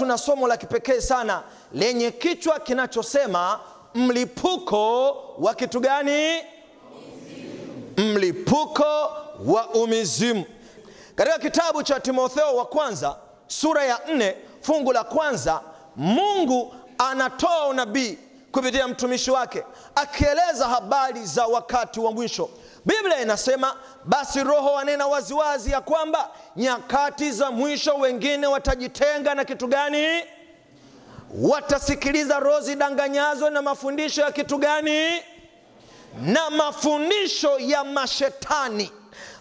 tuna somo la kipekee sana lenye kichwa kinachosema mlipuko wa kitu gani? Mlipuko wa umizimu. Katika kitabu cha Timotheo wa kwanza sura ya nne fungu la kwanza, Mungu anatoa unabii kupitia mtumishi wake akieleza habari za wakati wa mwisho. Biblia inasema basi Roho wanena waziwazi ya kwamba nyakati za mwisho wengine watajitenga na kitu gani? Watasikiliza roho zidanganyazo na mafundisho ya kitu gani? Na mafundisho ya mashetani.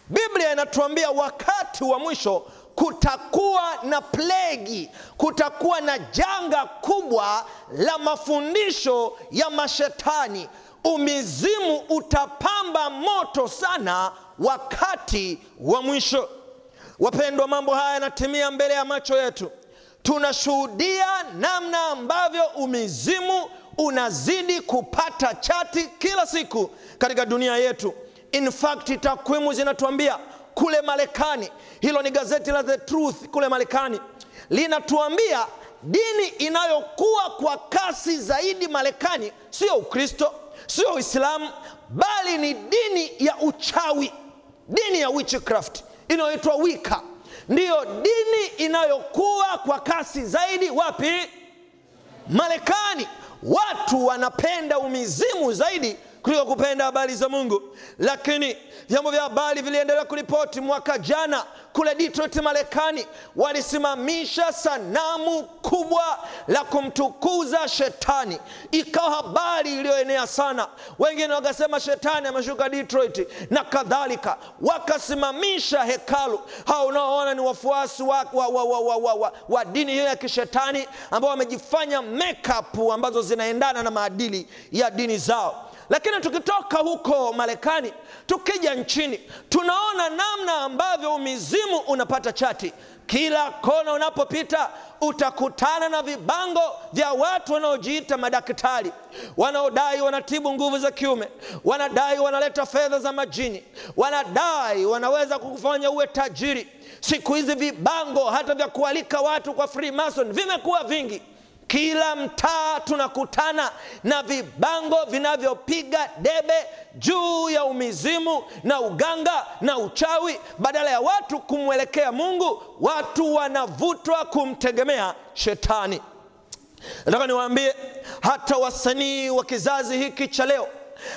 Biblia inatuambia wakati wa mwisho kutakuwa na plegi, kutakuwa na janga kubwa la mafundisho ya mashetani. Umizimu utapamba moto sana wakati wa mwisho. Wapendwa, mambo haya yanatimia mbele ya macho yetu. Tunashuhudia namna ambavyo umizimu unazidi kupata chati kila siku katika dunia yetu. In fact, takwimu zinatuambia kule Marekani, hilo ni gazeti la The Truth kule Marekani, linatuambia dini inayokuwa kwa kasi zaidi Marekani sio Ukristo, sio Uislamu, bali ni dini ya uchawi, dini ya witchcraft inayoitwa Wicca. Ndiyo dini inayokuwa kwa kasi zaidi. Wapi? Marekani. Watu wanapenda umizimu zaidi kuliko kupenda habari za Mungu. Lakini vyombo vya habari viliendelea kuripoti mwaka jana kule Detroit, Marekani, walisimamisha sanamu kubwa la kumtukuza shetani. Ikawa habari iliyoenea sana, wengine wakasema shetani ameshuka Detroit na kadhalika, wakasimamisha hekalu. Hao unaoona ni wafuasi wa, wa, wa, wa, wa, wa, wa, wa dini hiyo ya kishetani ambao wamejifanya makeup ambazo zinaendana na maadili ya dini zao. Lakini tukitoka huko Marekani tukija nchini, tunaona namna ambavyo umizimu unapata chati. Kila kona unapopita utakutana na vibango vya watu wanaojiita madaktari, wanaodai wanatibu nguvu za kiume, wanadai wanaleta fedha za majini, wanadai wanaweza kukufanya uwe tajiri. Siku hizi vibango hata vya kualika watu kwa Freemason vimekuwa vingi. Kila mtaa tunakutana na vibango vinavyopiga debe juu ya umizimu na uganga na uchawi. Badala ya watu kumwelekea Mungu, watu wanavutwa kumtegemea shetani. Nataka niwaambie, hata wasanii wa kizazi hiki cha leo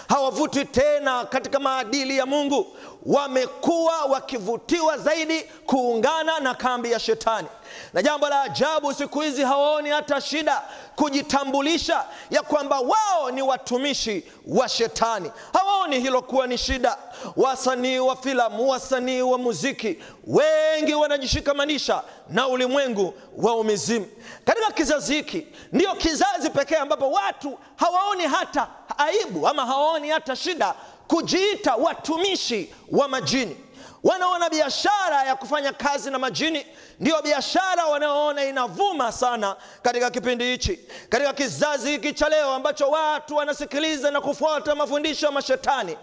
hawavutwi tena katika maadili ya Mungu. Wamekuwa wakivutiwa zaidi kuungana na kambi ya shetani, na jambo la ajabu, siku hizi hawaoni hata shida kujitambulisha ya kwamba wao ni watumishi wa shetani. Hawaoni hilo kuwa ni shida. Wasanii wa filamu, wasanii wa muziki, wengi wanajishikamanisha na ulimwengu wa umizimu. Katika kizazi hiki, ndiyo kizazi pekee ambapo watu hawaoni hata aibu ama hawaoni hata shida kujiita watumishi wa majini. Wanaona biashara ya kufanya kazi na majini ndiyo biashara wanaoona inavuma sana katika kipindi hichi, katika kizazi hiki cha leo ambacho watu wanasikiliza na kufuata mafundisho ya mashetani.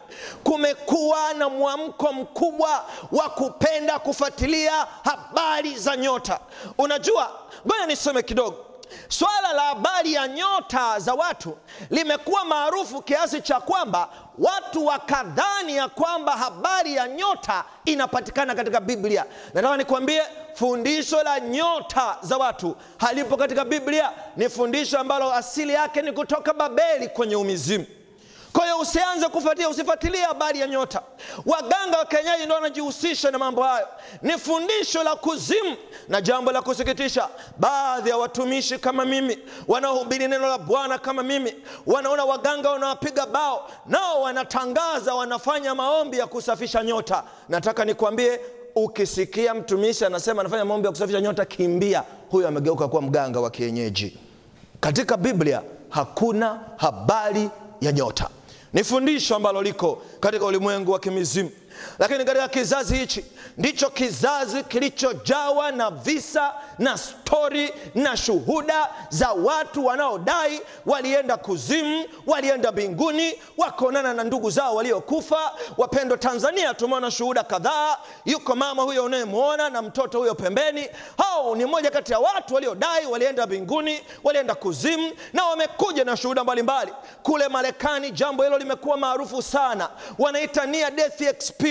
Kumekuwa na mwamko mkubwa wa kupenda kufuatilia habari za nyota. Unajua, ngoja nisome kidogo. Swala la habari ya nyota za watu limekuwa maarufu kiasi cha kwamba watu wakadhani ya kwamba habari ya nyota inapatikana katika Biblia. Nataka nikwambie, fundisho la nyota za watu halipo katika Biblia. Ni fundisho ambalo asili yake ni kutoka Babeli kwenye umizimu. Kwa hiyo usianze kufuatilia, usifuatilie habari ya nyota. Waganga wa kienyeji ndio wanajihusisha na mambo hayo, ni fundisho la kuzimu. Na jambo la kusikitisha, baadhi ya watumishi kama mimi wanaohubiri neno la Bwana kama mimi, wanaona waganga wanawapiga bao, nao wanatangaza wanafanya maombi ya kusafisha nyota. Nataka nikwambie, ukisikia mtumishi anasema anafanya maombi ya kusafisha nyota, kimbia, huyo amegeuka kuwa mganga wa kienyeji. Katika Biblia hakuna habari ya nyota. Ni fundisho ambalo liko katika ulimwengu wa kimizimu. Lakini katika kizazi hichi ndicho kizazi kilichojawa na visa na stori na shuhuda za watu wanaodai walienda kuzimu, walienda mbinguni, wakaonana na ndugu zao waliokufa. Wapendwa Tanzania, tumeona shuhuda kadhaa. Yuko mama huyo unayemwona na mtoto huyo pembeni. Hao ni mmoja kati ya watu waliodai walienda mbinguni, walienda kuzimu, na wamekuja na shuhuda mbalimbali. Kule Marekani jambo hilo limekuwa maarufu sana, wanaita near death experience.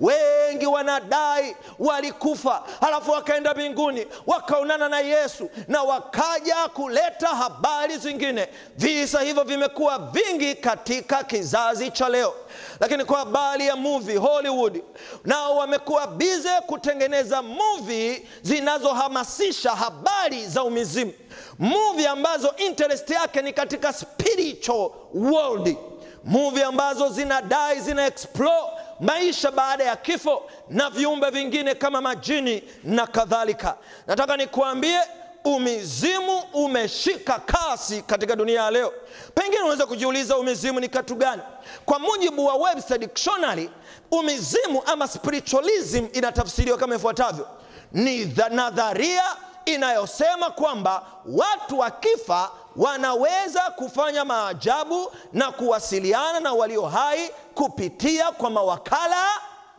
Wengi wanadai walikufa, halafu wakaenda mbinguni, wakaonana na Yesu na wakaja kuleta habari zingine. Visa hivyo vimekuwa vingi katika kizazi cha leo, lakini kwa habari ya movie Hollywood, nao wamekuwa bize kutengeneza movie zinazohamasisha habari za umizimu, movie ambazo interest yake ni katika spiritual world, movie ambazo zinadai zina explore maisha baada ya kifo na viumbe vingine kama majini na kadhalika. Nataka nikuambie umizimu umeshika kasi katika dunia ya leo. Pengine unaweza kujiuliza umizimu ni kitu gani? Kwa mujibu wa Webster Dictionary, umizimu ama spiritualism inatafsiriwa kama ifuatavyo: ni nadharia inayosema kwamba watu wakifa wanaweza kufanya maajabu na kuwasiliana na walio hai kupitia kwa mawakala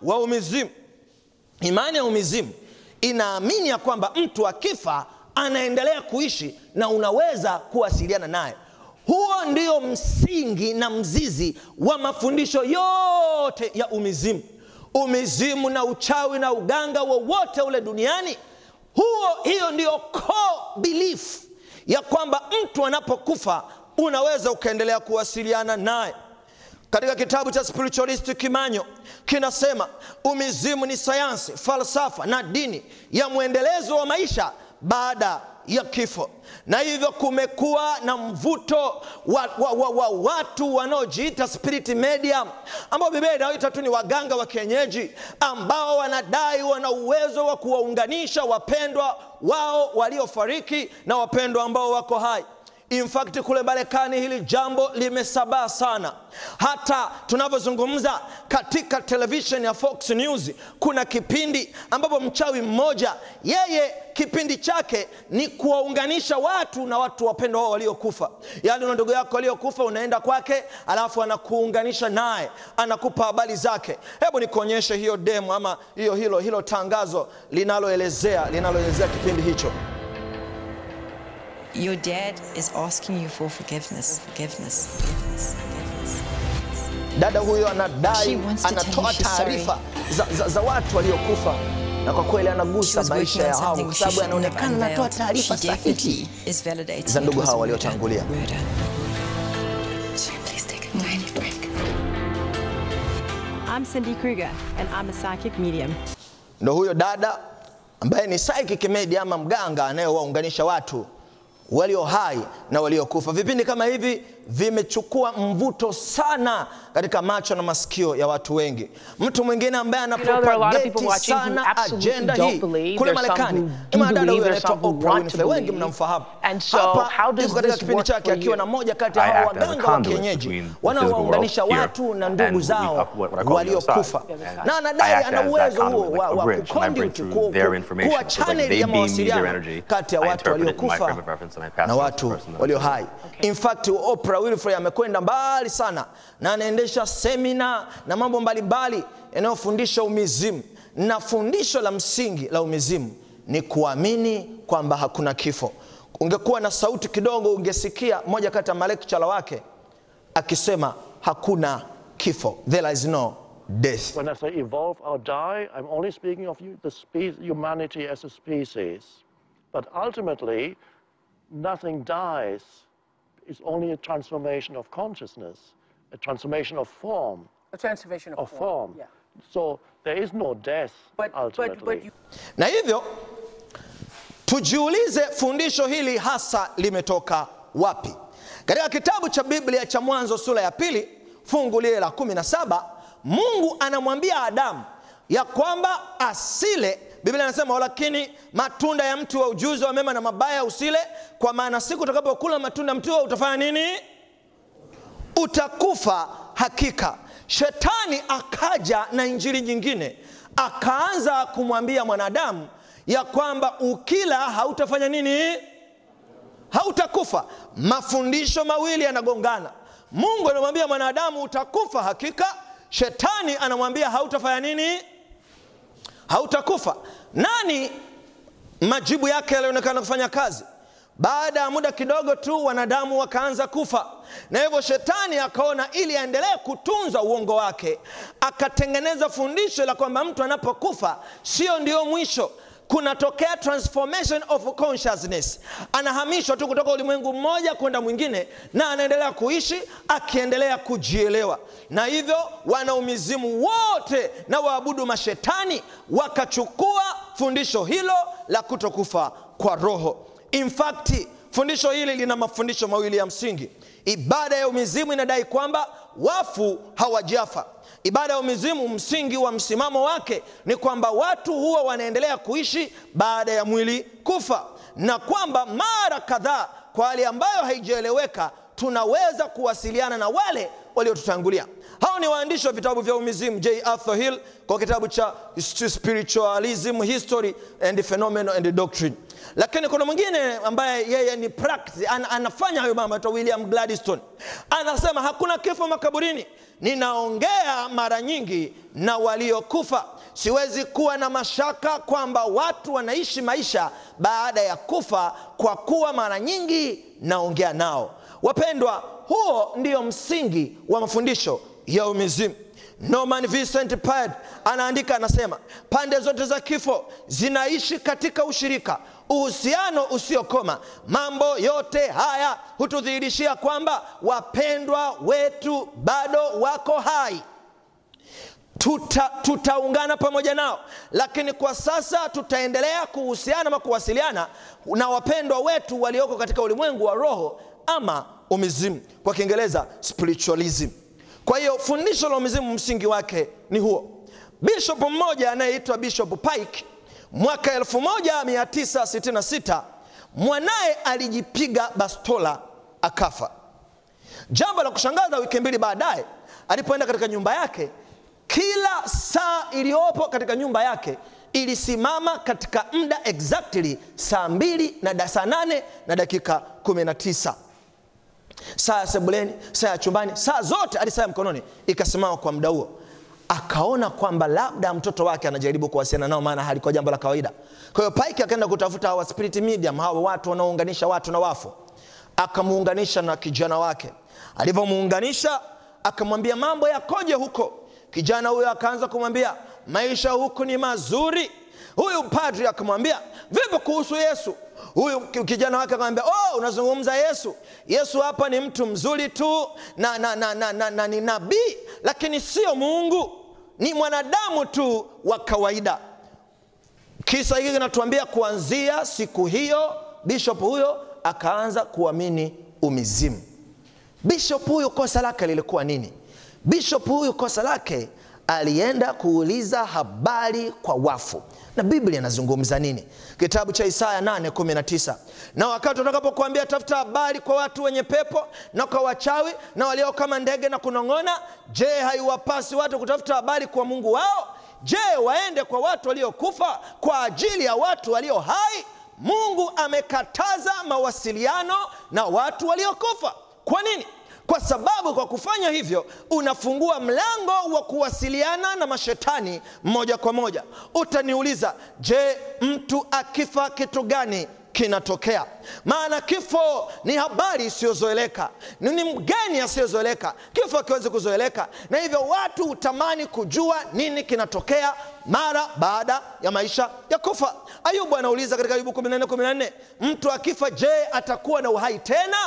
wa umizimu. Imani ya umizimu inaamini ya kwamba mtu akifa anaendelea kuishi na unaweza kuwasiliana naye. Huo ndio msingi na mzizi wa mafundisho yote ya umizimu. Umizimu na uchawi na uganga wowote ule duniani, huo hiyo ndiyo core belief ya kwamba mtu anapokufa unaweza ukaendelea kuwasiliana naye. Katika kitabu cha Spiritualist Kimanyo kinasema umizimu ni sayansi, falsafa na dini ya mwendelezo wa maisha baada ya kifo, na hivyo kumekuwa na mvuto wa, wa, wa, wa watu wanaojiita spirit medium ambao Biblia inaoita tu ni waganga wa kienyeji ambao wanadai wana uwezo wa kuwaunganisha wapendwa wao waliofariki na wapendwa ambao wako hai. In fact kule Marekani hili jambo limesabaa sana. Hata tunavyozungumza katika television ya Fox News kuna kipindi ambapo mchawi mmoja yeye kipindi chake ni kuwaunganisha watu na watu wapendwa wao waliokufa. Yaani una ndugu yako aliyokufa, unaenda kwake, alafu anakuunganisha naye, anakupa habari zake. Hebu nikuonyeshe hiyo demo ama hiyo hilo hilo tangazo linaloelezea linaloelezea kipindi hicho. Your dad is asking you for forgiveness. Forgiveness. Dada huyo anadai, wants to tell you anatoa taarifa za, za, za watu waliokufa, na kwa kweli anagusa maisha ya hao, kwa sababu anaonekana anatoa taarifa sahihi za ndugu hao waliotangulia. Murder. Please take a tiny break. I'm Cindy Kruger, and I'm a psychic medium. Ndo huyo dada ambaye ni psychic medium ama mganga anayewaunganisha watu walio hai na waliokufa. Vipindi kama hivi vimechukua mvuto sana katika macho na masikio ya watu wengi. Mtu mwingine ambaye ana You know, there are a lot of people propagate watching who sana ajenda hii kule Marekani. Ni mwanadada huyo anaitwa Oprah Winfrey, wengi mnamfahamu. And Hapa yuko katika kipindi chake akiwa na moja kati ya I hao act as a waganga wa kienyeji. wanaowaunganisha watu na ndugu zao waliokufa, na anadai act ana uwezo huo wa, a wa bridge, and I bring kuconduit, kuwa channel ya beam me their mawasiliano kati ya watu waliokufa na it on to watu the person walio hai. In fact, Oprah Winfrey amekwenda mbali sana na anaendesha semina na mambo mbalimbali yanayofundisha umizimu, na fundisho la msingi la umizimu ni kuamini kwamba hakuna kifo. Ungekuwa na sauti kidogo, ungesikia moja kati ya malekchara wake akisema hakuna kifo, there is no death. When I say evolve or die, I'm only speaking of the species, humanity as a species. But ultimately, nothing dies. It's only a transformation of consciousness, a transformation of form. A transformation of, Of form. Yeah. So there is no death But, ultimately. but, but you, Na hivyo tujiulize fundisho hili hasa limetoka wapi? Katika kitabu cha Biblia cha Mwanzo sura ya pili fungu lile la kumi na saba Mungu anamwambia Adamu ya kwamba asile. Biblia inasema walakini matunda ya mtu wa ujuzi wa mema na mabaya usile, kwa maana siku utakapokula matunda mtu huo utafanya nini? utakufa hakika. shetani akaja na injili nyingine akaanza kumwambia mwanadamu ya kwamba ukila hautafanya nini? Hautakufa. Mafundisho mawili yanagongana. Mungu anamwambia mwanadamu utakufa hakika. Shetani anamwambia hautafanya nini? Hautakufa nani majibu yake yalionekana kufanya kazi? Baada ya muda kidogo tu wanadamu wakaanza kufa. Na hivyo shetani akaona ili aendelee kutunza uongo wake akatengeneza fundisho la kwamba mtu anapokufa sio ndio mwisho kunatokea transformation of consciousness. Anahamishwa tu kutoka ulimwengu mmoja kwenda mwingine na anaendelea kuishi akiendelea kujielewa. Na hivyo wanaumizimu wote na waabudu mashetani wakachukua fundisho hilo la kutokufa kwa roho. In fundisho hili lina mafundisho mawili ya msingi. Ibada ya umizimu inadai kwamba wafu hawajafa ibada ya umizimu msingi wa msimamo wake ni kwamba watu huwa wanaendelea kuishi baada ya mwili kufa. Na kwamba mara kadhaa kwa hali ambayo haijaeleweka tunaweza kuwasiliana na wale waliotutangulia. Hao ni waandishi wa vitabu vya umizimu j. Arthur hill kwa kitabu cha spiritualism history and phenomenon and doctrine. Lakini kuna mwingine ambaye yeye ni practice, an, anafanya hayo mambo william gladstone. Anasema hakuna kifo makaburini ninaongea mara nyingi na waliokufa. Siwezi kuwa na mashaka kwamba watu wanaishi maisha baada ya kufa kwa kuwa mara nyingi naongea nao. Wapendwa huo ndio msingi wa mafundisho ya umizimu norman vincent pad anaandika anasema pande zote za kifo zinaishi katika ushirika uhusiano usiokoma. Mambo yote haya hutudhihirishia kwamba wapendwa wetu bado wako hai. Tuta, tutaungana pamoja nao. Lakini kwa sasa tutaendelea kuhusiana ama kuwasiliana na wapendwa wetu walioko katika ulimwengu wa roho ama umizimu. Kwa kiingereza spiritualism. Kwa hiyo fundisho la umizimu msingi wake ni huo. Bishop mmoja anayeitwa bishop pike mwaka 1966 mwanaye alijipiga bastola akafa. Jambo la kushangaza wiki mbili baadaye alipoenda katika nyumba yake kila saa iliyopo katika nyumba yake ilisimama katika muda exactly saa mbili na saa nane na dakika 19 saa ya sebuleni saa ya chumbani saa zote hadi saa ya mkononi ikasimama kwa muda huo akaona kwamba labda mtoto wake anajaribu kuwasiliana nao maana halikuwa jambo la kawaida. Kwa hiyo pike akaenda kutafuta hawa spirit medium hawa watu wanaounganisha watu na wafu. Akamuunganisha na kijana wake. Alivyomuunganisha akamwambia mambo yakoje huko? Kijana huyo akaanza kumwambia maisha huku ni mazuri. Huyu padri akamwambia vipi kuhusu yesu huyu kijana wake akamwambia oh, unazungumza yesu. Yesu hapa ni mtu mzuri tu na, na, na, na, na, na ni nabii lakini sio mungu. Ni mwanadamu tu wa kawaida. Kisa hiki kinatuambia kuanzia siku hiyo bishop huyo akaanza kuamini umizimu. Bishop huyu kosa lake lilikuwa nini? Bishop huyu kosa lake alienda kuuliza habari kwa wafu. Na biblia inazungumza nini? Kitabu cha isaya 819 na wakati utakapokuambia tafuta habari kwa watu wenye pepo na kwa wachawi na walio kama ndege na kunong'ona je haiwapasi watu kutafuta habari kwa mungu wao? Je waende kwa watu waliokufa kwa ajili ya watu walio hai? Mungu amekataza mawasiliano na watu waliokufa. Kwa nini kwa sababu kwa kufanya hivyo unafungua mlango wa kuwasiliana na mashetani moja kwa moja. Utaniuliza je mtu akifa kitu gani kinatokea? Maana kifo ni habari isiyozoeleka. Ni ni mgeni asiyozoeleka kifo akiwezi kuzoeleka. Na hivyo watu hutamani kujua nini kinatokea mara baada ya maisha ya kufa. Ayubu anauliza katika ayubu 1414 mtu akifa je atakuwa na uhai tena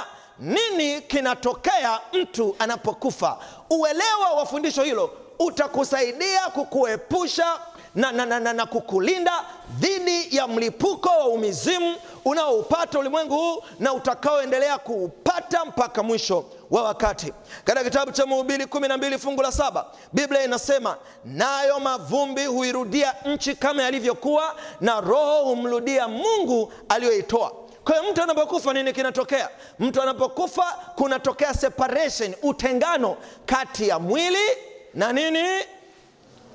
nini kinatokea mtu anapokufa? Uelewa wa fundisho hilo utakusaidia kukuepusha na, na, na, na, na kukulinda dhidi ya mlipuko wa umizimu unaoupata ulimwengu huu na utakaoendelea kuupata mpaka mwisho wa wakati. Katika kitabu cha mhubiri 12 fungu la saba biblia inasema nayo mavumbi huirudia nchi kama yalivyokuwa na roho humrudia mungu aliyoitoa kwa hiyo mtu anapokufa nini kinatokea? Mtu anapokufa kunatokea separation utengano kati ya mwili na nini?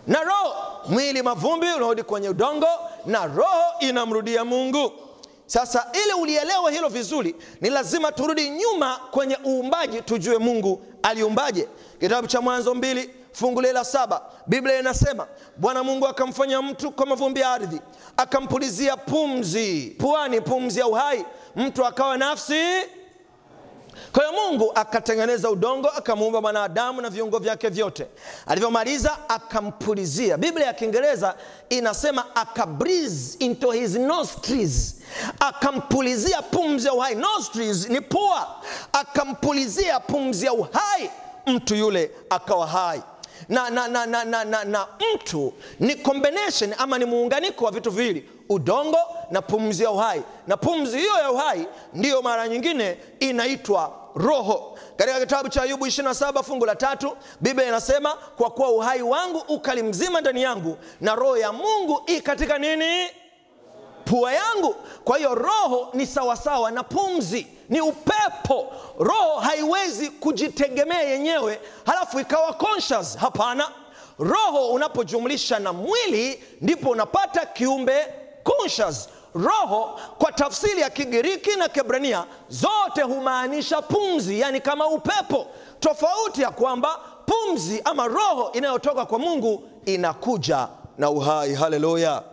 Na roho. Mwili mavumbi unarudi kwenye udongo na roho inamrudia mungu. Sasa ili ulielewe hilo vizuri ni lazima turudi nyuma kwenye uumbaji tujue mungu aliumbaje. Kitabu cha mwanzo mbili fungu la saba biblia inasema bwana mungu akamfanya mtu kwa mavumbi ya ardhi akampulizia pumzi puani pumzi ya uhai. Mtu akawa nafsi. Kwa hiyo mungu akatengeneza udongo akamuumba mwanadamu na viungo vyake vyote. Alivyomaliza akampulizia. Biblia ya kiingereza inasema akabreathe into his nostrils. Akampulizia pumzi ya uhai. Nostrils ni pua. Akampulizia pumzi ya uhai. Mtu yule akawa hai na, na, na, na, na, na, na mtu ni combination ama ni muunganiko wa vitu viwili udongo na pumzi ya uhai. Na pumzi hiyo ya uhai ndiyo mara nyingine inaitwa roho. Katika kitabu cha ayubu 27 fungu la tatu biblia inasema kwa kuwa uhai wangu ukali mzima ndani yangu na roho ya mungu i katika nini pua yangu. Kwa hiyo roho ni sawasawa na pumzi ni upepo. Roho haiwezi kujitegemea yenyewe halafu ikawa conscious. Hapana. Roho unapojumlisha na mwili ndipo unapata kiumbe conscious. Roho kwa tafsiri ya kigiriki na kebrania zote humaanisha pumzi yani kama upepo. Tofauti ya kwamba pumzi ama roho inayotoka kwa mungu inakuja na uhai. Haleluya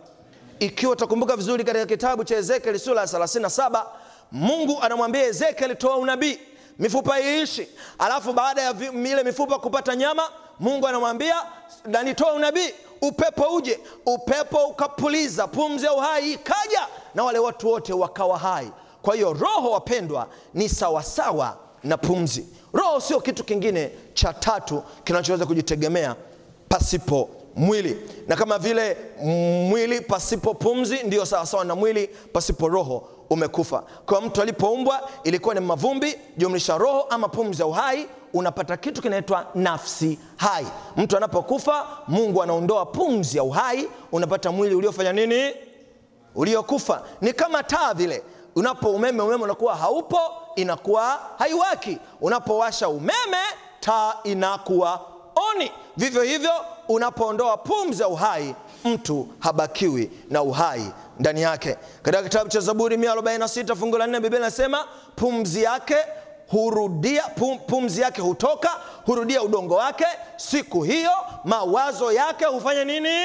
ikiwa utakumbuka vizuri katika kitabu cha ezekieli sura ya 37 mungu anamwambia ezekieli toa unabii mifupa iishi. Alafu baada ya ile mifupa kupata nyama mungu anamwambia nanitoa unabii upepo uje. Upepo ukapuliza pumzi ya uhai ikaja na wale watu wote wakawa hai. Kwa hiyo roho wapendwa ni sawasawa na pumzi. Roho sio kitu kingine cha tatu kinachoweza kujitegemea pasipo mwili. Na kama vile mwili pasipo pumzi ndiyo sawasawa na mwili pasipo roho umekufa. Kwa mtu alipoumbwa ilikuwa ni mavumbi jumlisha roho ama pumzi ya uhai unapata kitu kinaitwa nafsi hai. Mtu anapokufa mungu anaondoa pumzi ya uhai unapata mwili uliofanya nini? Uliokufa. Ni kama taa vile. Unapo umeme umeme unakuwa haupo inakuwa haiwaki. Unapowasha umeme taa inakuwa oni. Vivyo hivyo unapoondoa pumzi ya uhai mtu habakiwi na uhai ndani yake. Katika kitabu cha zaburi 146 fungu la 4 biblia inasema pumzi yake hurudia pum, pumzi yake hutoka hurudia udongo wake. Siku hiyo mawazo yake hufanya nini?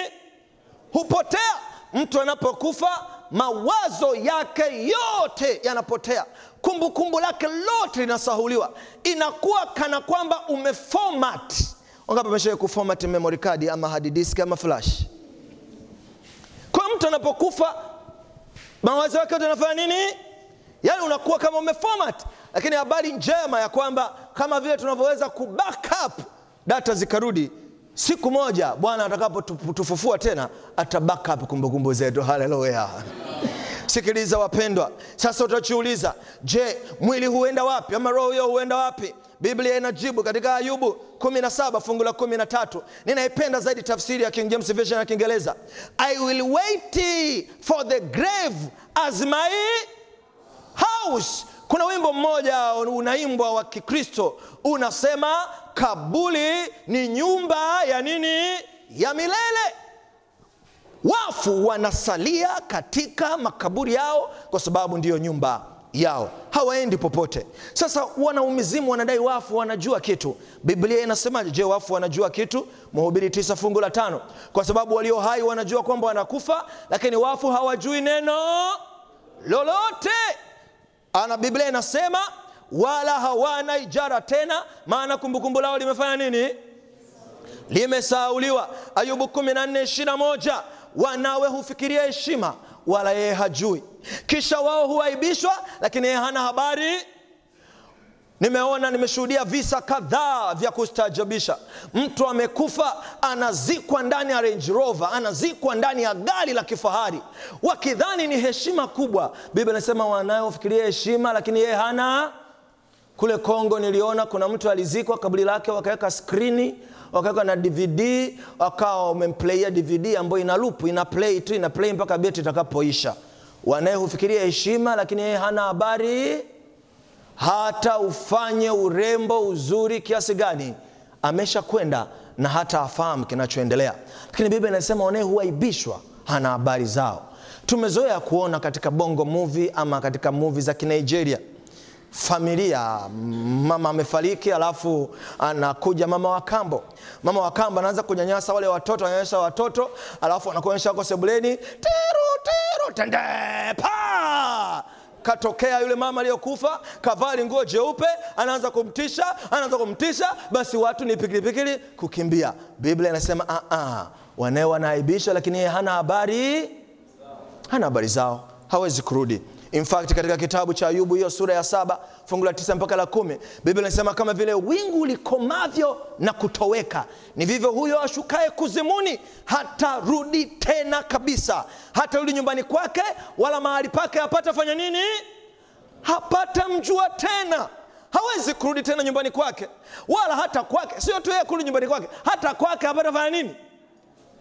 Hupotea. Mtu anapokufa mawazo yake yote yanapotea. Kumbukumbu lake lote linasahuliwa. Inakuwa kana kwamba umeformat wangapi ameshawai kuformat memory card ama hard disk ama flash? Kwa mtu anapokufa mawazo yake yanafanya nini? Yaani unakuwa kama umeformat lakini habari njema ya kwamba kama vile tunavyoweza kubackup data zikarudi siku moja bwana atakapotufufua tena ata backup kumbukumbu zetu. Haleluya. Sikiliza wapendwa sasa utachiuliza je mwili huenda wapi ama roho hiyo huenda wapi biblia inajibu katika ayubu 17 fungu la 13 ninaipenda zaidi tafsiri ya king james version ya kiingereza. I will wait for the grave as my house. Kuna wimbo mmoja unaimbwa wa kikristo unasema kabuli ni nyumba ya nini? Ya milele. Wafu wanasalia katika makaburi yao kwa sababu ndiyo nyumba yao. Hawaendi popote. Sasa wanaumizimu wanadai wafu wanajua kitu. Biblia inasemaje? Je wafu wanajua kitu? Mhubiri tisa fungu la tano. Kwa sababu walio hai wanajua kwamba wanakufa lakini wafu hawajui neno lolote. Ana biblia inasema wala hawana ijara tena maana kumbukumbu lao limefanya nini? Limesauliwa. Ayubu 1421 wanawe hufikiria heshima wala yeye hajui kisha wao huaibishwa lakini yeye hana habari. Nimeona nimeshuhudia visa kadhaa vya kustaajabisha. Mtu amekufa anazikwa ndani ya range rover anazikwa ndani ya gari la kifahari. Wakidhani ni heshima kubwa. Biblia inasema wanayofikiria heshima lakini yeye hana. Kule kongo niliona kuna mtu alizikwa kaburi lake wakaweka skrini wakaweka na dvd wakawa wamemplaia dvd ambayo ina lupu ina play tu ina play mpaka beti itakapoisha wanaye hufikiria heshima lakini yeye hana habari. Hata ufanye urembo uzuri kiasi gani ameshakwenda na hata afahamu kinachoendelea. Lakini biblia inasema wanaye huaibishwa hana habari zao. Tumezoea kuona katika bongo movie ama katika movie za kinigeria familia. Mama amefariki alafu anakuja mama wa kambo. Mama wa kambo anaanza kunyanyasa wale watoto ananyanyasa watoto alafu anakuonyesha wako sebuleni teru teru tendepa katokea yule mama aliyokufa kavali nguo jeupe anaanza kumtisha anaanza kumtisha basi watu ni pikilipikili kukimbia. Biblia inasema "Ah, ah, wanae wanaaibisha lakini yeye hana habari hana habari zao hawezi kurudi in fact katika kitabu cha ayubu hiyo sura ya saba fungu la tisa mpaka la kumi biblia inasema kama vile wingu likomavyo na kutoweka ni vivyo huyo ashukaye kuzimuni hatarudi tena kabisa. Hatarudi nyumbani kwake wala mahali pake hapata fanya nini? Hapata mjua tena. Hawezi kurudi tena nyumbani kwake wala hata kwake sio tu yeye kurudi nyumbani kwake hata kwake hapata fanya nini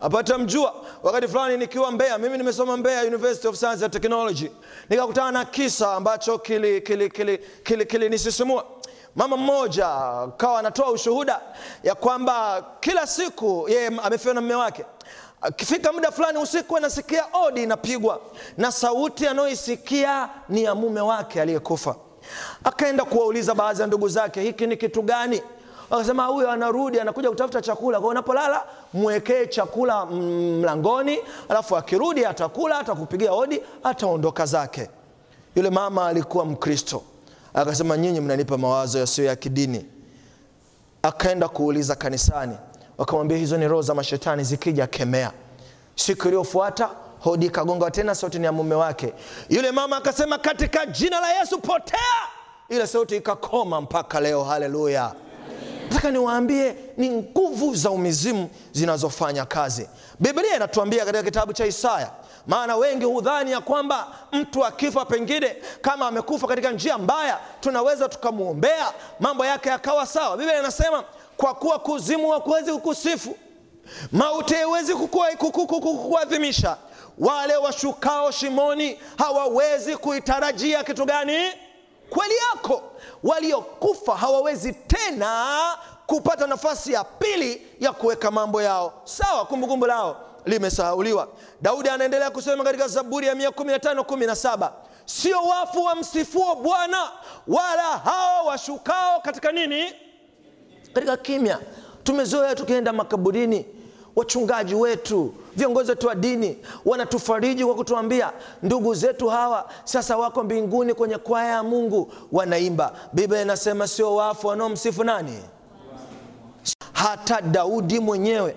apata mjua wakati fulani nikiwa mbeya mimi nimesoma mbeya university of science and technology. Nikakutana na kisa ambacho kili, kili, kili, kili, kili mama mmoja kawa anatoa ushuhuda ya kwamba kila siku yeye amefiwa na mme wake. Akifika muda fulani usiku anasikia odi inapigwa na sauti anayoisikia ni ya mume wake aliyekufa. Akaenda kuwauliza baadhi ya ndugu zake hiki ni kitu gani wakasema huyo anarudi anakuja kutafuta chakula. Kwa unapolala mwekee chakula mlangoni alafu akirudi atakula atakupigia hodi ataondoka zake. Yule mama alikuwa mkristo. Akasema nyinyi mnanipa mawazo yasiyo ya kidini. Akaenda kuuliza kanisani. Wakamwambia hizo ni roho za mashetani zikija kemea. Siku iliyofuata hodi ikagonga tena sauti ni ya mume wake. Yule mama akasema katika jina la yesu potea! Ile sauti ikakoma mpaka leo. Haleluya nataka niwaambie ni nguvu za umizimu zinazofanya kazi. Biblia inatuambia katika kitabu cha isaya maana wengi hudhani ya kwamba mtu akifa pengine kama amekufa katika njia mbaya tunaweza tukamwombea mambo yake yakawa sawa. Biblia inasema kwa kuwa kuzimu hakuwezi kukusifu mauti haiwezi kukua- kuku- kuku- kukuadhimisha. Wale washukao shimoni hawawezi kuitarajia kitu gani kweli yako. Waliokufa hawawezi tena kupata nafasi ya pili ya kuweka mambo yao. Sawa kumbukumbu lao limesahauliwa. Daudi anaendelea kusema katika zaburi ya 115 17 sio wafu wa msifuo bwana wala hao washukao katika nini? Katika kimya. Tumezoea tukienda makaburini. Wachungaji wetu viongozi wetu wa dini wanatufariji kwa kutuambia ndugu zetu hawa sasa wako mbinguni kwenye kwaya ya mungu wanaimba. Biblia inasema sio wafu wanaomsifu nani? Hata daudi mwenyewe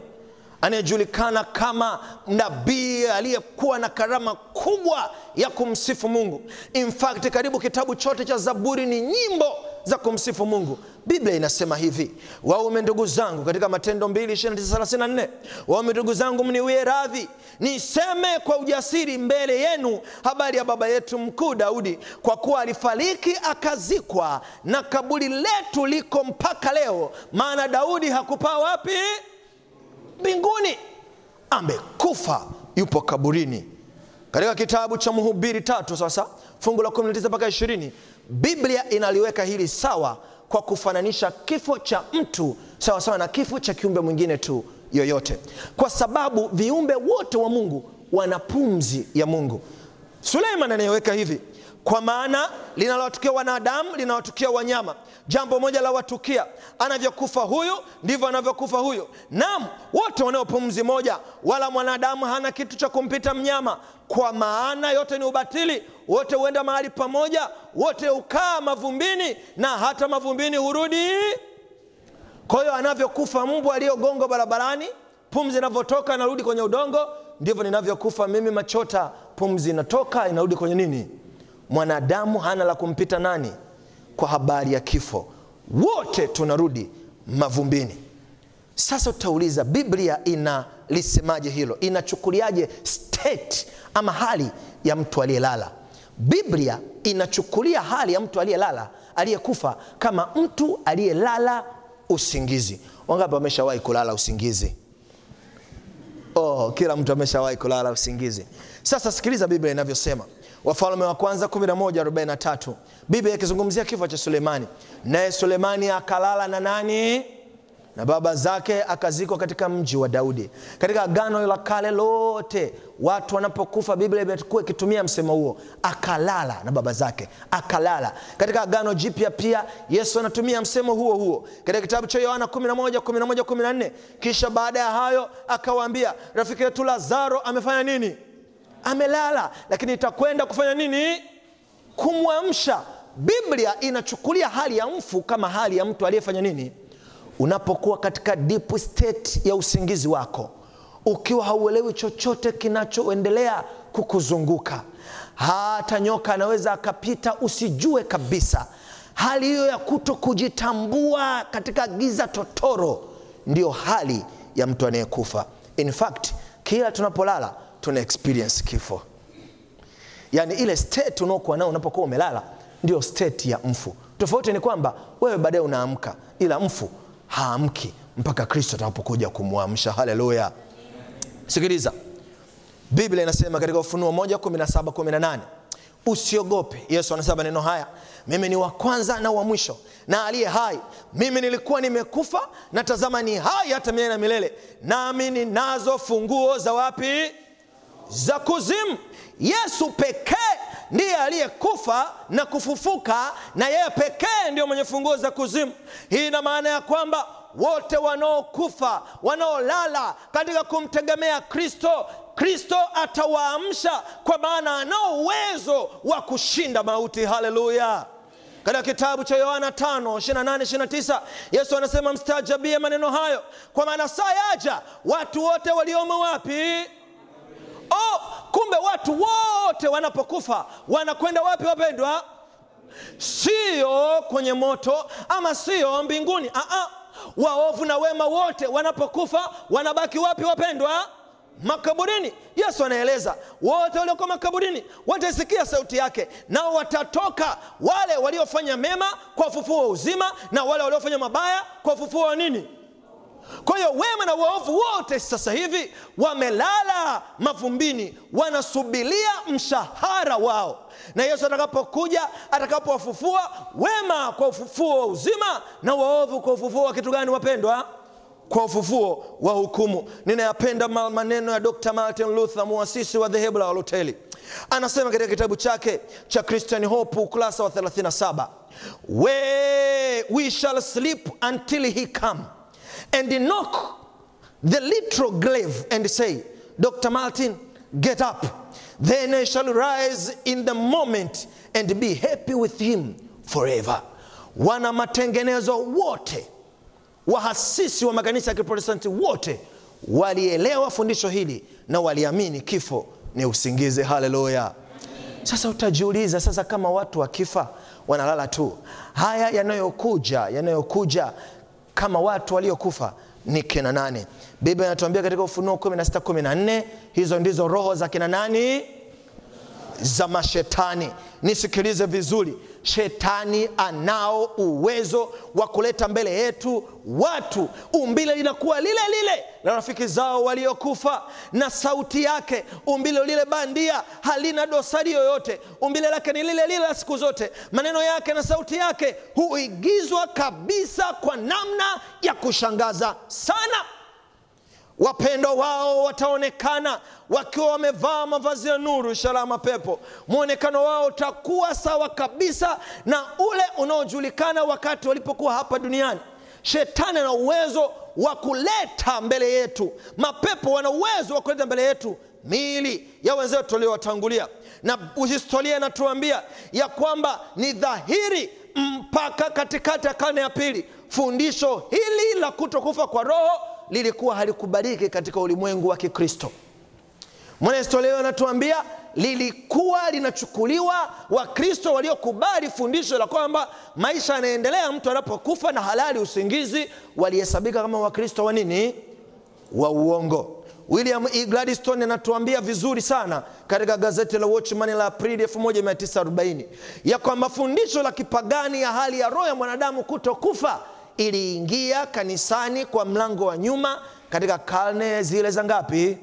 anayejulikana kama nabii aliyekuwa na karama kubwa ya kumsifu mungu. In fact karibu kitabu chote cha zaburi ni nyimbo za kumsifu mungu. Biblia inasema hivi waume ndugu zangu katika matendo 2 waume ndugu zangu mniwie radhi niseme kwa ujasiri mbele yenu habari ya baba yetu mkuu daudi kwa kuwa alifariki akazikwa na kaburi letu liko mpaka leo. Maana daudi hakupaa wapi mbinguni amekufa yupo kaburini. Katika kitabu cha mhubiri tatu sasa fungu la 19 mpaka 20 biblia inaliweka hili sawa kwa kufananisha kifo cha mtu sawa sawa na kifo cha kiumbe mwingine tu yoyote. Kwa sababu viumbe wote wa mungu wana pumzi ya mungu. Suleiman anayeweka hivi kwa maana linalowatukia wanadamu linawatukia wanyama jambo moja la watukia. Anavyokufa huyu ndivyo anavyokufa huyu. Nam wote wanao pumzi moja wala mwanadamu hana kitu cha kumpita mnyama. Kwa maana yote ni ubatili wote huenda mahali pamoja wote hukaa mavumbini na hata mavumbini hurudi. Kwa hiyo anavyokufa mbwa aliyogongwa barabarani pumzi inavyotoka inarudi kwenye udongo ndivyo ninavyokufa mimi machota. Pumzi inatoka inarudi kwenye nini? Mwanadamu hana la kumpita nani kwa habari ya kifo. Wote tunarudi mavumbini. Sasa utauliza biblia inalisemaje hilo? Inachukuliaje state ama hali ya mtu aliyelala? Biblia inachukulia hali ya mtu aliyelala aliyekufa kama mtu aliyelala usingizi. Wangapi wameshawahi kulala usingizi? Oh, kila mtu ameshawahi kulala usingizi. Sasa sikiliza biblia inavyosema wafalme wa kwanza 1143 biblia ikizungumzia kifo cha sulemani naye sulemani akalala na nani na baba zake akazikwa katika mji wa Daudi. Katika agano la kale lote, watu wanapokufa, Biblia imekuwa ikitumia msemo huo, akalala na baba zake, akalala. Katika agano jipya pia Yesu anatumia msemo huo huo katika kitabu cha Yohana 11 11 14, kisha baada ya hayo akawaambia, rafiki yetu Lazaro amefanya nini? Amelala, lakini itakwenda kufanya nini? Kumwamsha. Biblia inachukulia hali ya mfu kama hali ya mtu aliyefanya nini? Unapokuwa katika deep state ya usingizi wako, ukiwa hauelewi chochote kinachoendelea kukuzunguka, hata nyoka anaweza akapita usijue kabisa. Hali hiyo ya kuto kujitambua katika giza totoro ndiyo hali ya mtu anayekufa. In fact, kila tunapolala tuna experience kifo, yaani ile state unaokuwa nao unapokuwa umelala ndio state ya mfu. Tofauti ni kwamba wewe baadaye unaamka, ila mfu haamki mpaka Kristo atakapokuja kumwamsha. Haleluya! Sikiliza, Biblia inasema katika Ufunuo 1 17 18, usiogope. Yesu anasema maneno haya, mimi ni wa kwanza na wa mwisho na aliye hai. Mimi nilikuwa nimekufa na tazama ni hai hata milele na milele, nami ninazo funguo za wapi? Za kuzimu. Yesu pekee ndiye aliyekufa na kufufuka, na yeye pekee ndio mwenye funguo za kuzimu. Hii ina maana ya kwamba wote wanaokufa, wanaolala katika kumtegemea Kristo, Kristo atawaamsha, kwa maana anao uwezo wa kushinda mauti. Haleluya! Katika kitabu cha Yohana 5 28 29 Yesu anasema mstaajabie maneno hayo, kwa maana saa yaja watu wote waliomo wapi? Oh, kumbe watu wote wanapokufa wanakwenda wapi wapendwa? Sio kwenye moto ama sio mbinguni. Aa, waovu na wema wote wanapokufa wanabaki wapi wapendwa? Makaburini. Yesu anaeleza wote walioko makaburini watasikia sauti yake, nao watatoka, wale waliofanya mema kwa ufufuo wa uzima, na wale waliofanya mabaya kwa ufufuo wa nini? Kwa hiyo wema na waovu wote sasa hivi wamelala mavumbini, wanasubiria mshahara wao, na Yesu atakapokuja, atakapowafufua wema kwa ufufuo wa uzima na waovu kwa ufufuo wa kitu gani, wapendwa? Kwa ufufuo wa hukumu. Ninayapenda maneno ya Dr. Martin Luther, muasisi wa dhehebu la Waluteri. Anasema katika kitabu chake cha Christian Hope ukurasa wa 37, we, we shall sleep until he come and knock the literal grave and say, Dr. Martin, get up. Then I shall rise in the moment and be happy with him forever. Wana matengenezo wote, wahasisi wa makanisa ya Kiprotestanti wote walielewa fundisho hili na waliamini kifo ni usingizi. Haleluya! Sasa utajiuliza, sasa kama watu wakifa wanalala tu, haya yanayokuja yanayokuja kama watu waliokufa ni kina nani? Biblia inatuambia katika Ufunuo 16 14, hizo ndizo roho za kina nani? Za mashetani. Nisikilize vizuri, shetani anao uwezo wa kuleta mbele yetu watu, umbile linakuwa lile lile la rafiki zao waliokufa, na sauti yake, umbile lile bandia, halina dosari yoyote. Umbile lake ni lile lile la siku zote. Maneno yake na sauti yake huigizwa kabisa kwa namna ya kushangaza sana. Wapendwa wao wataonekana wakiwa wamevaa mavazi ya nuru, ishara ya mapepo. Mwonekano wao utakuwa sawa kabisa na ule unaojulikana wakati walipokuwa hapa duniani. Shetani ana uwezo wa kuleta mbele yetu, mapepo wana uwezo wa kuleta mbele yetu miili ya wenzetu waliowatangulia, na historia inatuambia ya kwamba ni dhahiri mpaka katikati ya karne ya pili, fundisho hili la kutokufa kwa roho lilikuwa halikubaliki katika ulimwengu wa Kikristo. Mwanahistoria anatuambia lilikuwa linachukuliwa, Wakristo waliokubali fundisho la kwamba maisha yanaendelea mtu anapokufa na halali usingizi, walihesabika kama Wakristo wa nini? Wa uongo. William E. Gladstone anatuambia vizuri sana katika gazeti la Watchman la Aprili 1940 ya kwamba fundisho la kipagani ya hali ya roho ya mwanadamu kutokufa iliingia kanisani kwa mlango wa nyuma katika karne zile za ngapi?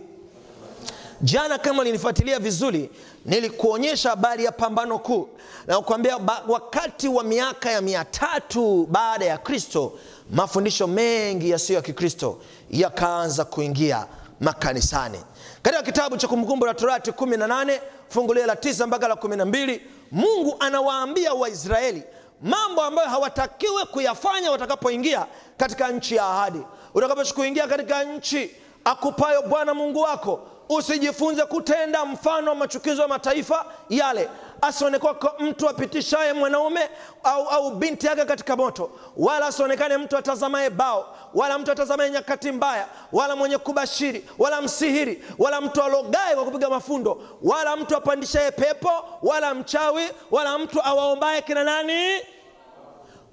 jana kama ulinifuatilia vizuri nilikuonyesha habari ya pambano kuu na kukwambia wakati wa miaka ya mia tatu baada ya kristo mafundisho mengi yasiyo ya kikristo yakaanza kuingia makanisani katika kitabu cha kumbukumbu la torati 18 fungu lile la 9 mpaka la 12 mungu anawaambia waisraeli mambo ambayo hawatakiwi kuyafanya watakapoingia katika nchi ya ahadi. Utakapokuingia katika nchi akupayo bwana mungu wako usijifunze kutenda mfano wa machukizo ya mataifa yale asionekane mtu apitishaye mwanaume au, au binti yake katika moto. Wala asionekane mtu atazamaye bao wala mtu atazamaye nyakati mbaya wala mwenye kubashiri wala msihiri wala mtu alogae kwa kupiga mafundo wala mtu apandishaye pepo wala mchawi wala mtu awaombaye kina nani?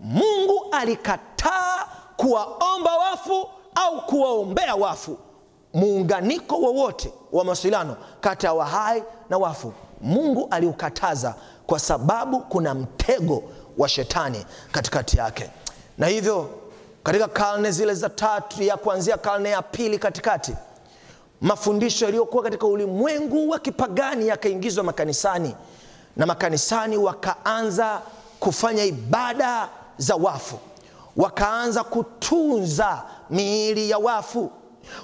Mungu alikataa kuwaomba wafu au kuwaombea wafu. Muunganiko wowote wa mawasiliano kati ya wahai na wafu mungu aliukataza kwa sababu kuna mtego wa shetani katikati yake. Na hivyo katika karne zile za tatu ya kuanzia karne ya pili katikati mafundisho yaliyokuwa katika ulimwengu wa kipagani yakaingizwa makanisani. Na makanisani wakaanza kufanya ibada za wafu. Wakaanza kutunza miili ya wafu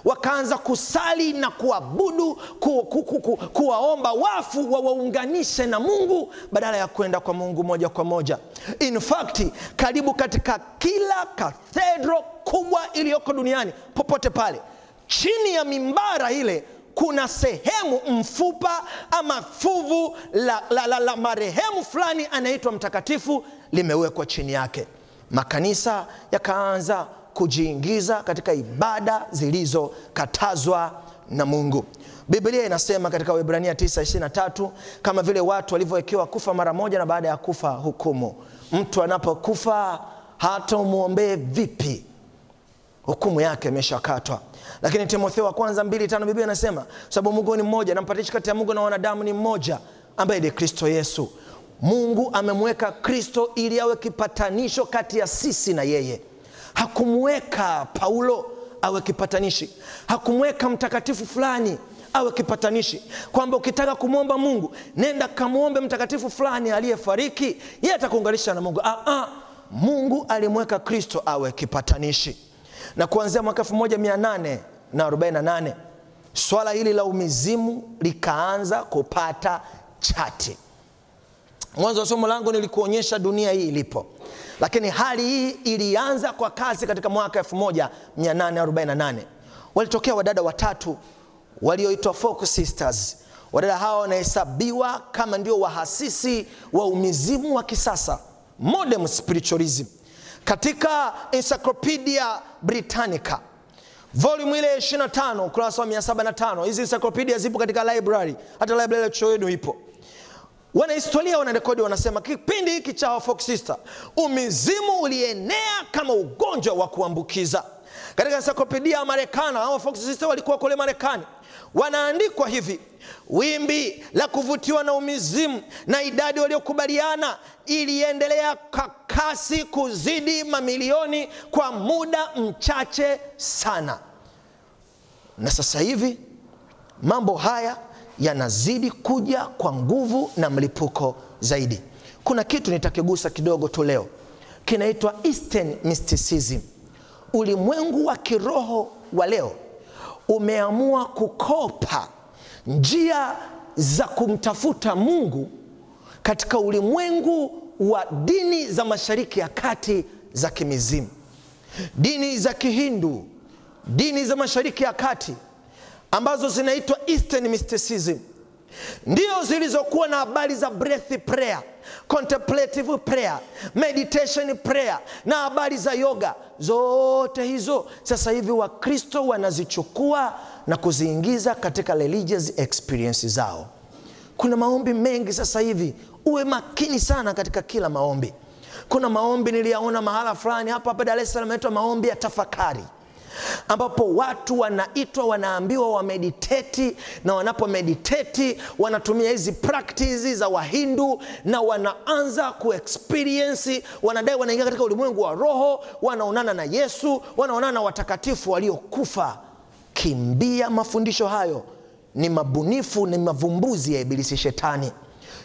wakaanza kusali na kuabudu ku, ku, ku, ku, kuwaomba wafu wawaunganishe na mungu badala ya kwenda kwa mungu moja kwa moja. In fact karibu katika kila kathedro kubwa iliyoko duniani popote pale chini ya mimbara ile kuna sehemu mfupa ama fuvu la, la, la, la marehemu fulani anaitwa mtakatifu limewekwa chini yake. Makanisa yakaanza kujiingiza katika ibada zilizokatazwa na mungu. Biblia inasema katika Waebrania 923 kama vile watu walivyowekewa kufa mara moja na baada ya kufa hukumu. Mtu anapokufa hata umwombee vipi hukumu yake imeshakatwa. Lakini timotheo wa kwanza mbili tano biblia inasema sababu mungu ni mmoja na mpatanishi kati ya mungu na wanadamu ni mmoja ambaye ni kristo yesu. Mungu amemweka kristo ili awe kipatanisho kati ya sisi na yeye hakumweka paulo awe kipatanishi. Hakumweka mtakatifu fulani awe kipatanishi. Kwamba ukitaka kumwomba mungu nenda kamwombe mtakatifu fulani aliyefariki yeye atakuunganisha na mungu. Ah, ah. mungu alimweka kristo awe kipatanishi. Na kuanzia mwaka 1848 swala hili la umizimu likaanza kupata chati. Mwanzo wa somo langu nilikuonyesha dunia hii ilipo lakini hali hii ilianza kwa kasi katika mwaka 1848 walitokea wadada watatu walioitwa folk sisters. Wadada hawa wanahesabiwa kama ndio wahasisi wa umizimu wa kisasa modern spiritualism. Katika encyclopedia britannica volume ile 25 ukurasa wa 705 hizi encyclopedia zipo katika library. Hata library ya chuo yenu ipo wanahistoria wanarekodi wanasema kipindi hiki cha folk sister umizimu ulienea kama ugonjwa wa kuambukiza. Katika encyclopedia ya marekani au folk sister walikuwa kule marekani. Wanaandikwa hivi wimbi la kuvutiwa na umizimu na idadi waliokubaliana iliendelea kwa kasi kuzidi mamilioni kwa muda mchache sana. Na sasa hivi mambo haya yanazidi kuja kwa nguvu na mlipuko zaidi. Kuna kitu nitakigusa kidogo tu leo. Kinaitwa eastern mysticism. Ulimwengu wa kiroho wa leo umeamua kukopa njia za kumtafuta mungu katika ulimwengu wa dini za mashariki ya kati za kimizimu. Dini za kihindu dini za mashariki ya kati ambazo zinaitwa eastern mysticism. Ndio zilizokuwa na habari za breath prayer contemplative prayer meditation prayer na habari za yoga. Zote hizo sasa hivi wakristo wanazichukua na kuziingiza katika religious experience zao. Kuna maombi mengi sasa hivi. Uwe makini sana katika kila maombi. Kuna maombi niliyaona mahala fulani hapa hapa dar es salaam naitwa maombi ya tafakari ambapo watu wanaitwa wanaambiwa wamediteti na wanapomediteti wanatumia hizi practice za wahindu na wanaanza kuexperience wanadai wanaingia katika ulimwengu wa roho wanaonana na yesu wanaonana na watakatifu waliokufa. Kimbia mafundisho hayo. Ni mabunifu ni mavumbuzi ya ibilisi shetani.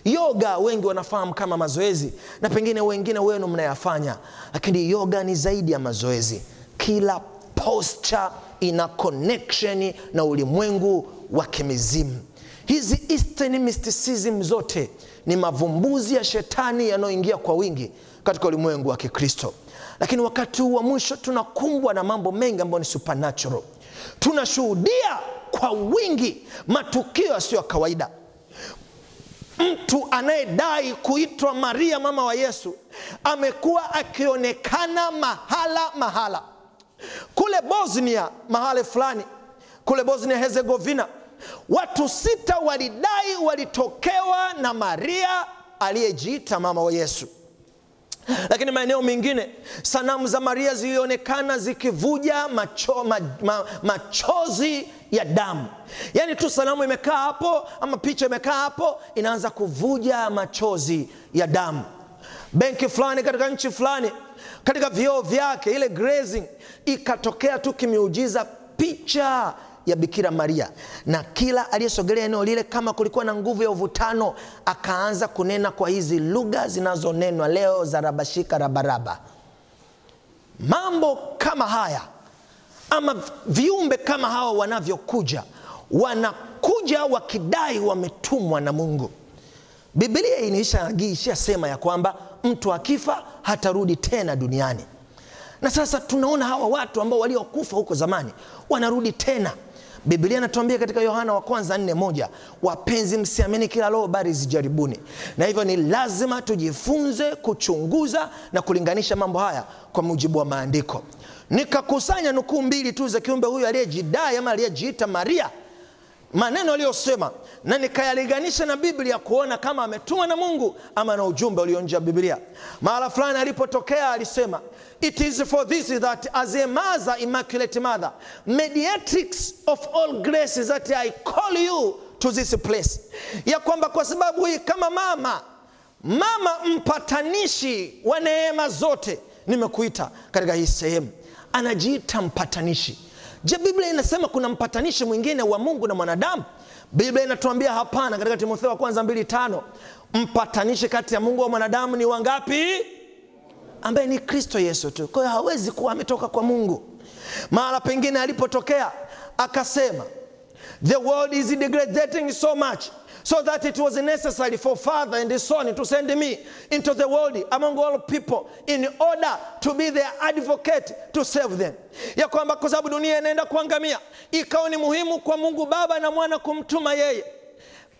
Yoga wengi wanafahamu kama mazoezi na pengine wengine wenu mnayafanya lakini yoga ni zaidi ya mazoezi. Kila posture ina connection na ulimwengu wa kimizimu. Hizi eastern mysticism zote ni mavumbuzi ya shetani yanayoingia kwa wingi katika ulimwengu wa kikristo. Lakini wakati huu wa mwisho tunakumbwa na mambo mengi ambayo ni supernatural. Tunashuhudia kwa wingi matukio yasiyo ya kawaida. Mtu anayedai kuitwa maria mama wa yesu amekuwa akionekana mahala mahala kule bosnia mahali fulani kule bosnia herzegovina watu sita walidai walitokewa na maria aliyejiita mama wa yesu. Lakini maeneo mengine sanamu za maria zilionekana zikivuja macho, ma, ma, machozi ya damu. Yaani tu sanamu imekaa hapo ama picha imekaa hapo inaanza kuvuja machozi ya damu. Benki fulani katika nchi fulani katika vioo vyake ile grazing ikatokea tu kimiujiza picha ya bikira maria. Na kila aliyesogelea eneo lile kama kulikuwa na nguvu ya uvutano akaanza kunena kwa hizi lugha zinazonenwa leo za rabashika rabaraba. Mambo kama haya ama viumbe kama hawa wanavyokuja wanakuja wakidai wametumwa na mungu. Bibilia sema ya kwamba mtu akifa hatarudi tena duniani. Na sasa tunaona hawa watu ambao waliokufa huko zamani wanarudi tena. Biblia inatuambia katika yohana wa kwanza nne moja wapenzi msiamini kila roho bali zijaribuni. Na hivyo ni lazima tujifunze kuchunguza na kulinganisha mambo haya kwa mujibu wa maandiko. Nikakusanya nukuu mbili tu za kiumbe huyu aliyejidai ama aliyejiita maria maneno aliyosema na nikayalinganisha na biblia kuona kama ametumwa na mungu ama na ujumbe ulio nje ya biblia. Mahala fulani alipotokea alisema it is for this that as a mother immaculate mother mediatrix of all graces that i call you to this place. Ya kwamba kwa sababu hii kama mama mama mpatanishi wa neema zote nimekuita katika hii sehemu. Anajiita mpatanishi je biblia inasema kuna mpatanishi mwingine wa mungu na mwanadamu? Biblia inatuambia hapana katika timotheo wa kwanza mbili tano. Mpatanishi kati ya mungu wa mwanadamu ni wangapi? Ambaye ni kristo yesu tu. Kwa hiyo hawezi kuwa ametoka kwa mungu. Mahala pengine alipotokea akasema the world is so much so that it was necessary for father and son to send me into the world among all people in order to be their advocate to save them. Ya kwamba kwa sababu dunia inaenda kuangamia ikawa ni muhimu kwa mungu baba na mwana kumtuma yeye.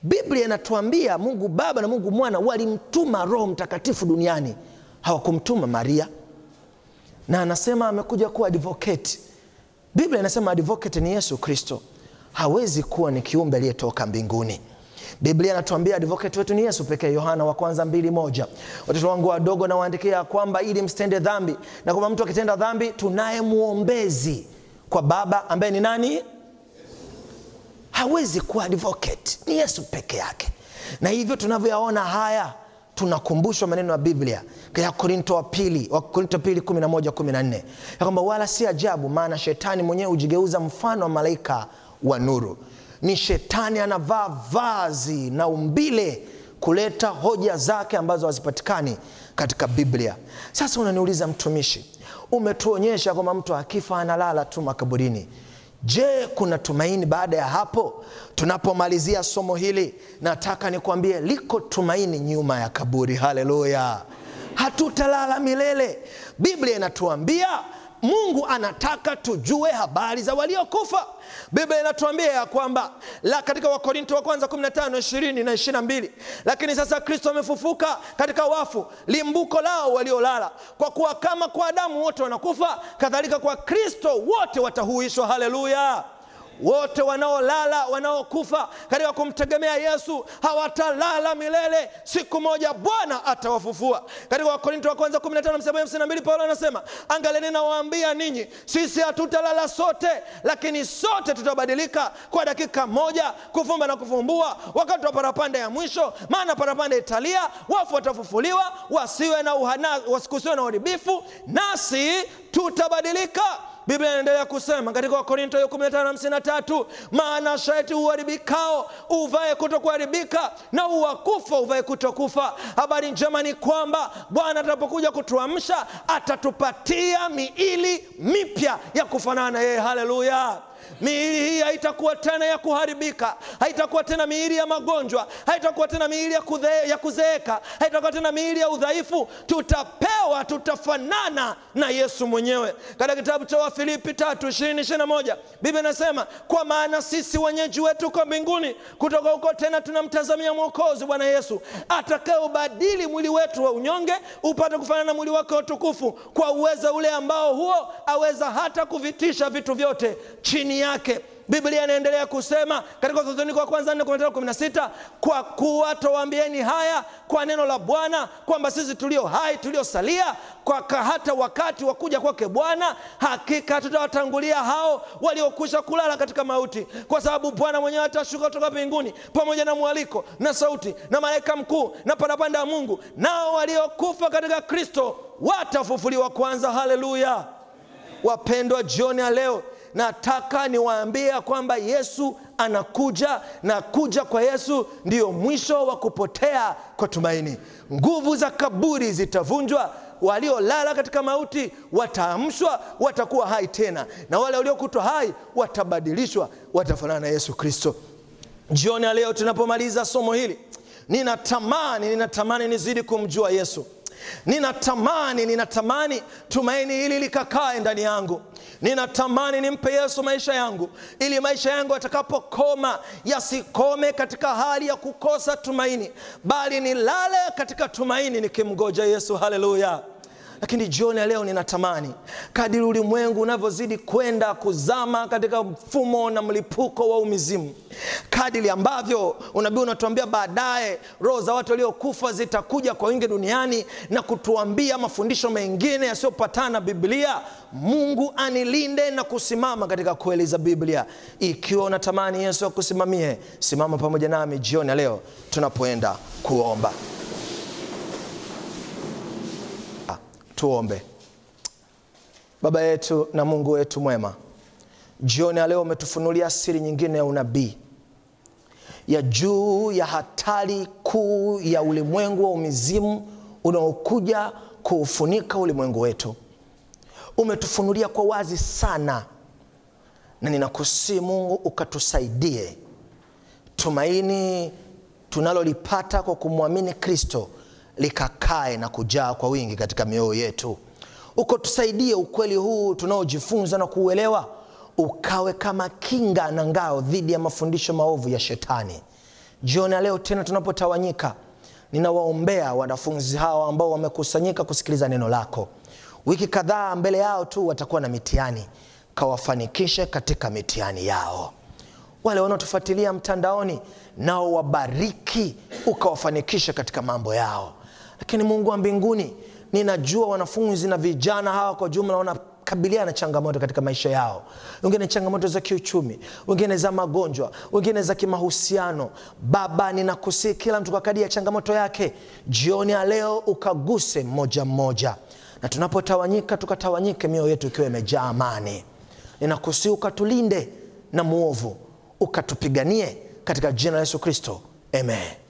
Biblia inatuambia mungu baba na mungu mwana walimtuma roho mtakatifu duniani. Hawakumtuma maria. Na anasema amekuja kuwa advocate. Biblia inasema advocate ni yesu kristo. Hawezi kuwa ni kiumbe aliyetoka mbinguni biblia inatuambia advocate wetu ni yesu pekee yohana wa kwanza mbili moja. Watoto wangu wadogo nawaandikia kwamba ili msitende dhambi na kwamba mtu akitenda dhambi tunaye mwombezi kwa baba ambaye ni nani? Hawezi kuwa advocate ni yesu peke yake. Na hivyo tunavyoyaona haya tunakumbushwa maneno ya biblia ya korinto wa pili wa korinto pili 11 14 ya kwamba wala si ajabu maana shetani mwenyewe hujigeuza mfano wa malaika wa nuru ni shetani anavaa vazi na umbile kuleta hoja zake ambazo hazipatikani katika biblia. Sasa unaniuliza mtumishi umetuonyesha kwamba mtu akifa analala tu makaburini. Je kuna tumaini baada ya hapo? Tunapomalizia somo hili nataka nikuambie liko tumaini nyuma ya kaburi. Haleluya! Hatutalala milele. Biblia inatuambia mungu anataka tujue habari za waliokufa. Biblia inatuambia ya kwamba la katika wakorinto wa kwanza 15 20 na 22 lakini sasa kristo amefufuka katika wafu limbuko lao waliolala. Kwa kuwa kama kwa adamu wote wanakufa kadhalika kwa kristo wote watahuishwa. Haleluya wote wanaolala wanaokufa katika kumtegemea yesu hawatalala milele. Siku moja bwana atawafufua. Katika wakorinto wa kwanza 15 paulo anasema angaleni nawaambia ninyi sisi hatutalala sote lakini sote tutabadilika kwa dakika moja kufumba na kufumbua. Wakati wa parapanda ya mwisho maana parapanda italia wafu watafufuliwa wasiwe na uhana, wasikusiwe na uharibifu nasi tutabadilika biblia inaendelea kusema katika wakorinto hiyo 1553 maana shati uharibikao uvae kutokuharibika na uwakufa uvae kutokufa. Habari njema ni kwamba bwana atakapokuja kutuamsha atatupatia miili mipya ya kufanana na yeye. Haleluya miili hii haitakuwa tena ya kuharibika haitakuwa tena miili ya magonjwa haitakuwa tena miili ya, ya kuzeeka haitakuwa tena miili ya udhaifu. Tutapewa tutafanana na yesu mwenyewe. Katika kitabu cha wafilipi tatu ishirini ishiri na moja biblia inasema kwa maana sisi wenyeji wetu uko mbinguni kutoka huko tena tunamtazamia mwokozi bwana yesu atakayeubadili mwili wetu wa unyonge upate kufanana na mwili wake wa utukufu kwa uweza ule ambao huo aweza hata kuvitisha vitu vyote chini yake. Biblia inaendelea kusema katika Wathesalonike wa kwanza 4:16 kwa kuwa twawaambieni haya kwa neno la bwana kwamba sisi tulio hai tuliosalia kwa hata wakati wa kuja kwake bwana hakika tutawatangulia hao waliokwisha kulala katika mauti. Kwa sababu bwana mwenyewe atashuka kutoka mbinguni pamoja na mwaliko na sauti na malaika mkuu na parapanda ya mungu nao waliokufa katika kristo watafufuliwa kwanza. Haleluya! Wapendwa jioni ya leo nataka niwaambia kwamba yesu anakuja na kuja kwa yesu ndiyo mwisho wa kupotea kwa tumaini. Nguvu za kaburi zitavunjwa waliolala katika mauti wataamshwa watakuwa hai tena na wale waliokutwa hai watabadilishwa watafanana na yesu kristo. Jioni ya leo tunapomaliza somo hili ninatamani ninatamani nizidi kumjua yesu ninatamani ninatamani tumaini hili likakae ndani yangu. Ninatamani nimpe yesu maisha yangu ili maisha yangu yatakapokoma yasikome katika hali ya kukosa tumaini bali nilale katika tumaini nikimgoja yesu. Haleluya lakini jioni ya leo ninatamani kadiri ulimwengu unavyozidi kwenda kuzama katika mfumo na mlipuko wa umizimu kadiri ambavyo unabii unatuambia baadaye roho za watu waliokufa zitakuja kwa wingi duniani na kutuambia mafundisho mengine yasiyopatana na biblia mungu anilinde na kusimama katika kweli za biblia. Ikiwa unatamani yesu akusimamie simama pamoja nami jioni ya leo tunapoenda kuomba tuombe. Baba yetu na mungu wetu mwema jioni ya leo umetufunulia siri nyingine ya unabii ya juu ya hatari kuu ya ulimwengu wa umizimu unaokuja kuufunika ulimwengu wetu. Umetufunulia kwa wazi sana na ninakusii mungu ukatusaidie. Tumaini tunalolipata kwa kumwamini kristo likakae na kujaa kwa wingi katika mioyo yetu. Uko tusaidie ukweli huu tunaojifunza na kuuelewa ukawe kama kinga na ngao dhidi ya mafundisho maovu ya shetani. Jioni ya leo tena tunapotawanyika ninawaombea wanafunzi hawa ambao wamekusanyika kusikiliza neno lako. Wiki kadhaa mbele yao tu watakuwa na mitihani kawafanikishe katika mitihani yao. Wale wanaotufuatilia mtandaoni nao wabariki ukawafanikishe katika mambo yao lakini mungu wa mbinguni ninajua wanafunzi na vijana hawa kwa jumla wanakabiliana na changamoto katika maisha yao. Wengine changamoto za kiuchumi wengine za magonjwa wengine za kimahusiano. Baba ninakusii kila mtu kwa kadi ya changamoto yake jioni ya leo ukaguse mmoja mmoja na tunapotawanyika tukatawanyike mioyo yetu ikiwa imejaa amani. Ninakusii ukatulinde na mwovu ukatupiganie katika jina la yesu kristo. Amen